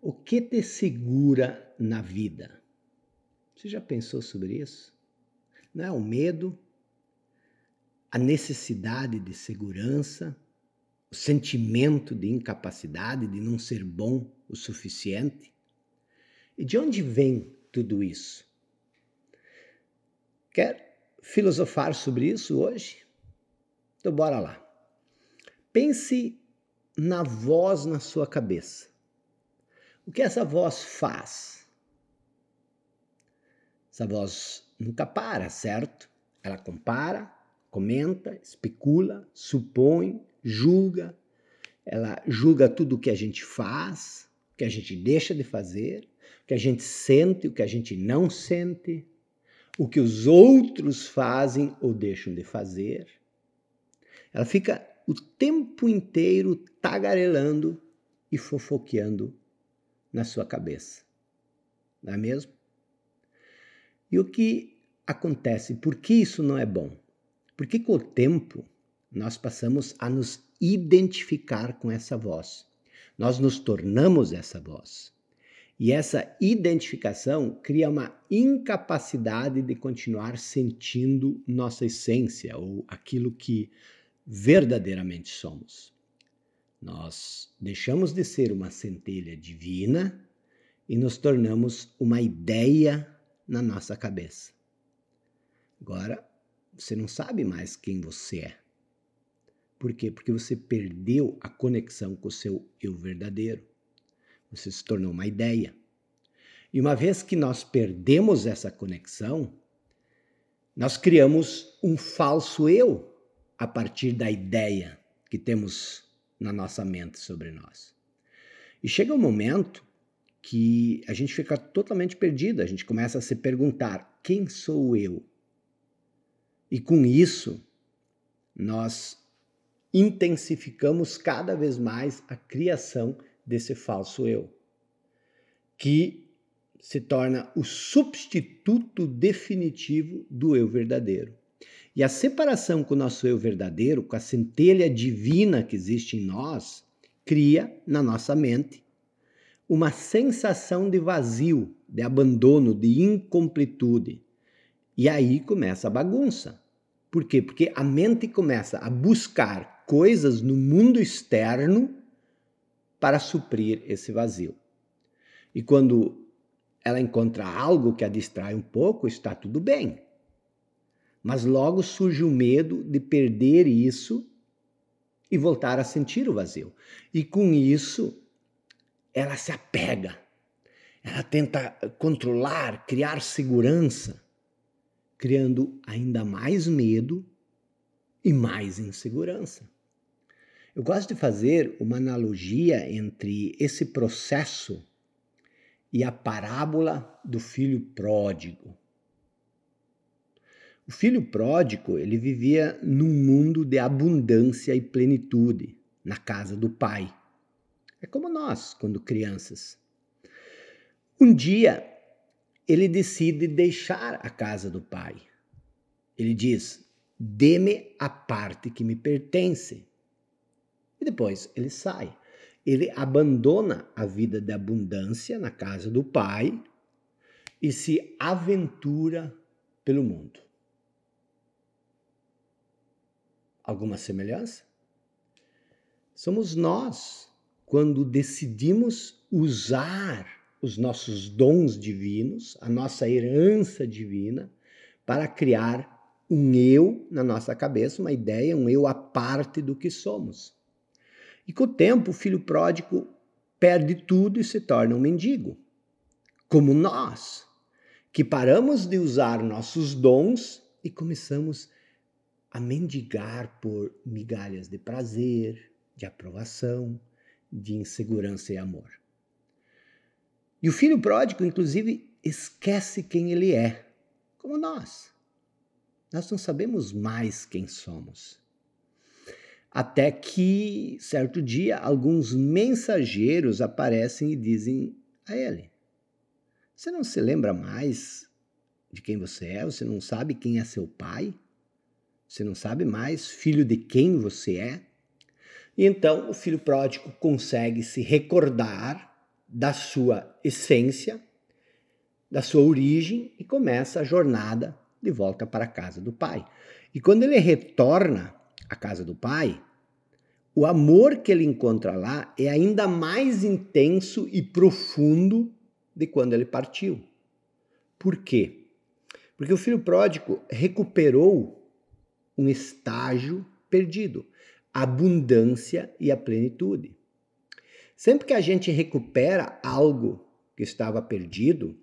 O que te segura na vida? Você já pensou sobre isso? Não é o medo, a necessidade de segurança, o sentimento de incapacidade, de não ser bom o suficiente? E de onde vem tudo isso? Quer filosofar sobre isso hoje? Então, bora lá. Pense na voz na sua cabeça. O que essa voz faz? Essa voz nunca para, certo? Ela compara, comenta, especula, supõe, julga. Ela julga tudo o que a gente faz, o que a gente deixa de fazer, o que a gente sente, o que a gente não sente, o que os outros fazem ou deixam de fazer. Ela fica o tempo inteiro tagarelando e fofoqueando na sua cabeça. Não é mesmo? E o que acontece? Por que isso não é bom? Porque com o tempo nós passamos a nos identificar com essa voz. Nós nos tornamos essa voz. E essa identificação cria uma incapacidade de continuar sentindo nossa essência ou aquilo que verdadeiramente somos. Nós deixamos de ser uma centelha divina e nos tornamos uma ideia na nossa cabeça. Agora, você não sabe mais quem você é. Por quê? Porque você perdeu a conexão com o seu eu verdadeiro. Você se tornou uma ideia. E uma vez que nós perdemos essa conexão, nós criamos um falso eu a partir da ideia que temos na nossa mente sobre nós. E chega um momento que a gente fica totalmente perdido, a gente começa a se perguntar: quem sou eu? E com isso, nós intensificamos cada vez mais a criação desse falso eu, que se torna o substituto definitivo do eu verdadeiro. E a separação com o nosso eu verdadeiro, com a centelha divina que existe em nós, cria na nossa mente uma sensação de vazio, de abandono, de incompletude. E aí começa a bagunça. Por quê? Porque a mente começa a buscar coisas no mundo externo para suprir esse vazio. E quando ela encontra algo que a distrai um pouco, está tudo bem. Mas logo surge o medo de perder isso e voltar a sentir o vazio. E com isso, ela se apega. Ela tenta controlar, criar segurança, criando ainda mais medo e mais insegurança. Eu gosto de fazer uma analogia entre esse processo e a parábola do filho pródigo. O filho pródigo, ele vivia num mundo de abundância e plenitude, na casa do pai. É como nós, quando crianças. Um dia, ele decide deixar a casa do pai. Ele diz: Dê-me a parte que me pertence. E depois ele sai. Ele abandona a vida de abundância na casa do pai e se aventura pelo mundo. Alguma semelhança? Somos nós quando decidimos usar os nossos dons divinos, a nossa herança divina, para criar um eu na nossa cabeça, uma ideia, um eu à parte do que somos. E com o tempo, o filho pródigo perde tudo e se torna um mendigo, como nós, que paramos de usar nossos dons e começamos a mendigar por migalhas de prazer, de aprovação, de insegurança e amor. E o filho pródigo, inclusive, esquece quem ele é, como nós. Nós não sabemos mais quem somos. Até que, certo dia, alguns mensageiros aparecem e dizem a ele: Você não se lembra mais de quem você é? Você não sabe quem é seu pai? Você não sabe mais filho de quem você é. E então o filho pródigo consegue se recordar da sua essência, da sua origem e começa a jornada de volta para a casa do pai. E quando ele retorna à casa do pai, o amor que ele encontra lá é ainda mais intenso e profundo de quando ele partiu. Por quê? Porque o filho pródigo recuperou um estágio perdido, a abundância e a plenitude. Sempre que a gente recupera algo que estava perdido,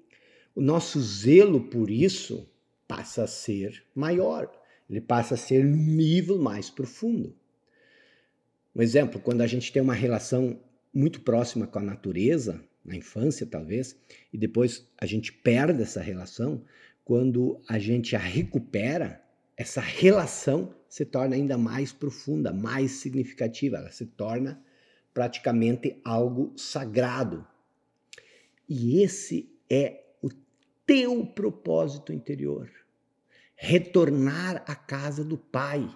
o nosso zelo por isso passa a ser maior, ele passa a ser no nível mais profundo. Um exemplo, quando a gente tem uma relação muito próxima com a natureza, na infância talvez, e depois a gente perde essa relação, quando a gente a recupera, essa relação se torna ainda mais profunda, mais significativa, ela se torna praticamente algo sagrado. E esse é o teu propósito interior. Retornar à casa do Pai,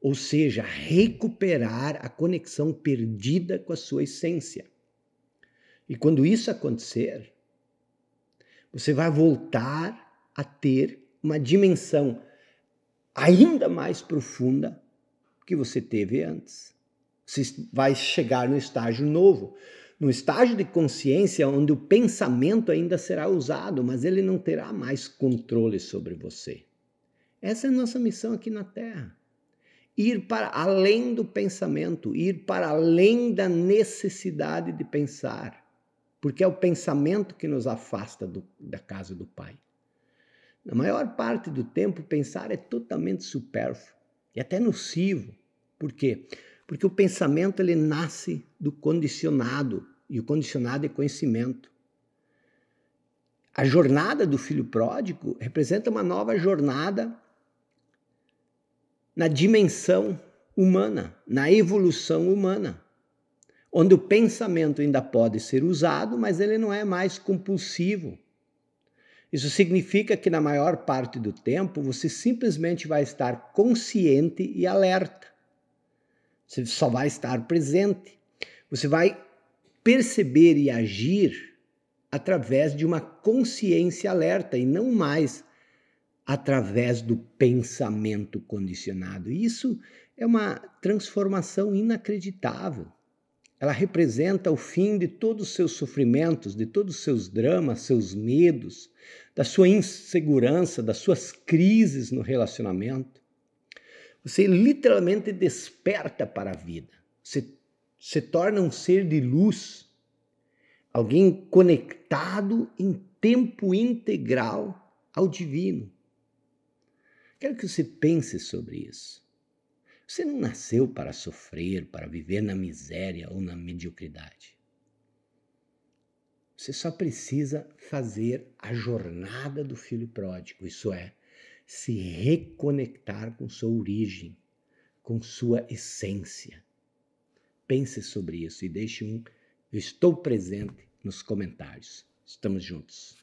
ou seja, recuperar a conexão perdida com a sua essência. E quando isso acontecer, você vai voltar a ter uma dimensão ainda mais profunda que você teve antes. Você vai chegar no estágio novo, no estágio de consciência onde o pensamento ainda será usado, mas ele não terá mais controle sobre você. Essa é a nossa missão aqui na Terra. Ir para além do pensamento, ir para além da necessidade de pensar, porque é o pensamento que nos afasta do, da casa do Pai. Na maior parte do tempo, pensar é totalmente supérfluo e até nocivo. Por quê? Porque o pensamento ele nasce do condicionado e o condicionado é conhecimento. A jornada do filho pródigo representa uma nova jornada na dimensão humana, na evolução humana, onde o pensamento ainda pode ser usado, mas ele não é mais compulsivo isso significa que na maior parte do tempo você simplesmente vai estar consciente e alerta. Você só vai estar presente. Você vai perceber e agir através de uma consciência alerta e não mais através do pensamento condicionado. Isso é uma transformação inacreditável. Ela representa o fim de todos os seus sofrimentos, de todos os seus dramas, seus medos, da sua insegurança, das suas crises no relacionamento. Você literalmente desperta para a vida. Você se torna um ser de luz, alguém conectado em tempo integral ao divino. Quero que você pense sobre isso. Você não nasceu para sofrer, para viver na miséria ou na mediocridade. Você só precisa fazer a jornada do filho pródigo, isso é, se reconectar com sua origem, com sua essência. Pense sobre isso e deixe um eu estou presente nos comentários. Estamos juntos.